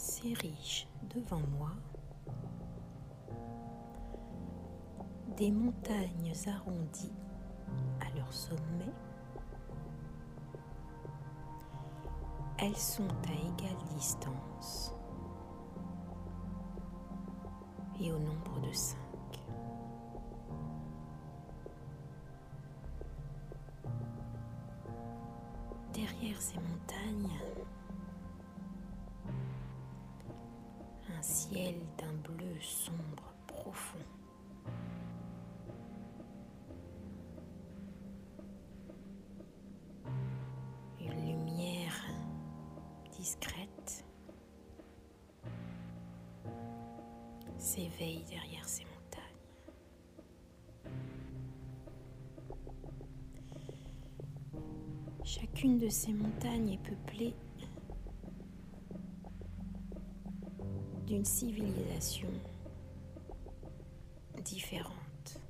s'érigent devant moi des montagnes arrondies à leur sommet. Elles sont à égale distance et au nombre de cinq. Derrière ces montagnes, un ciel d'un bleu sombre profond. Une lumière discrète s'éveille derrière ces montagnes. Chacune de ces montagnes est peuplée d'une civilisation différente.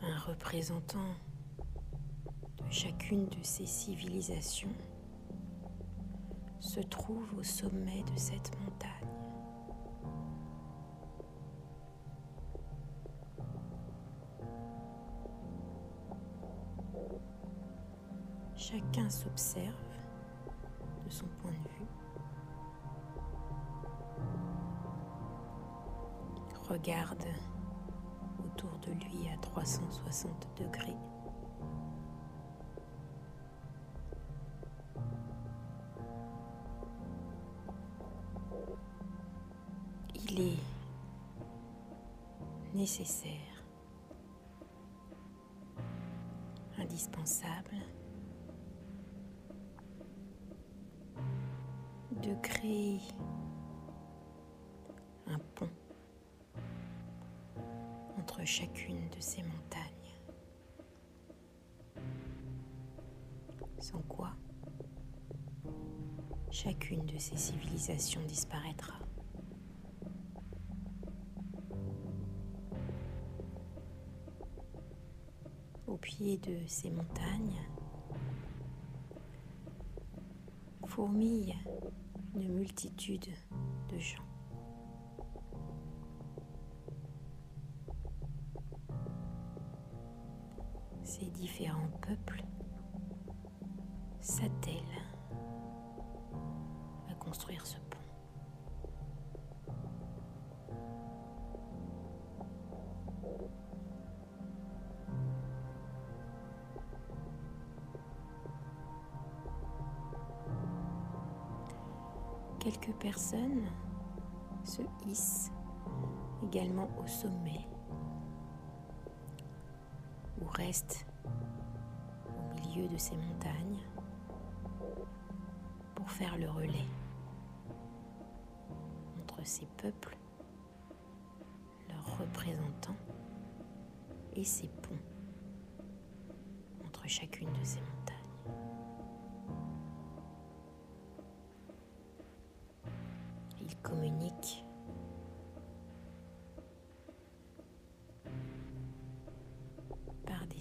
Un représentant de chacune de ces civilisations se trouve au sommet de cette montagne. Chacun s'observe de son point de vue, regarde autour de lui à 360 degrés. Il est nécessaire, indispensable de créer un pont entre chacune de ces montagnes. Sans quoi chacune de ces civilisations disparaîtra. Au pied de ces montagnes, fourmille une multitude de gens. Ces différents peuples s'attellent à construire ce Quelques personnes se hissent également au sommet ou restent au milieu de ces montagnes pour faire le relais entre ces peuples, leurs représentants et ces ponts entre chacune de ces montagnes.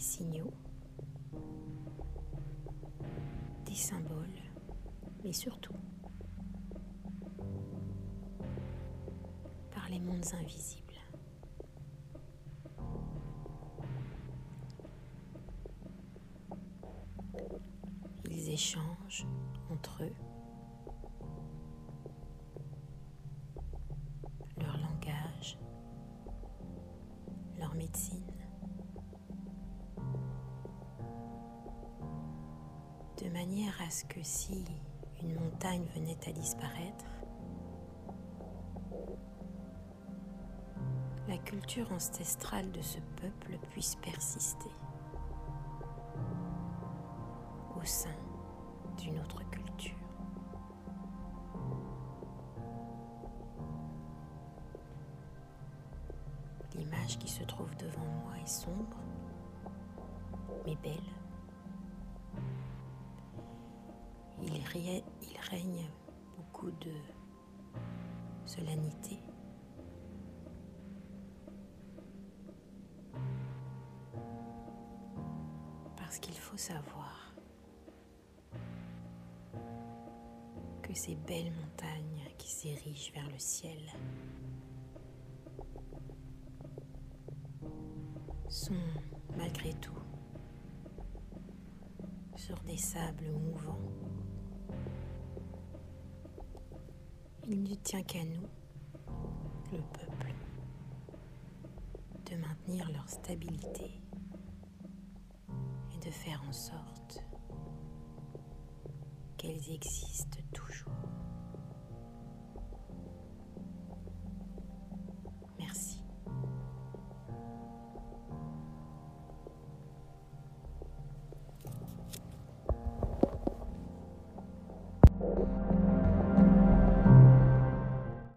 Signaux, des symboles, mais surtout par les mondes invisibles. Ils échangent entre eux leur langage, leur médecine, de manière à ce que si une montagne venait à disparaître, la culture ancestrale de ce peuple puisse persister au sein d'une autre culture. L'image qui se trouve devant moi est sombre, mais belle. Il, règne beaucoup de solennité. Parce qu'il faut savoir que ces belles montagnes qui s'érigent vers le ciel sont malgré tout sur des sables mouvants. Il ne tient qu'à nous, le peuple, de maintenir leur stabilité et de faire en sorte qu'elles existent toujours.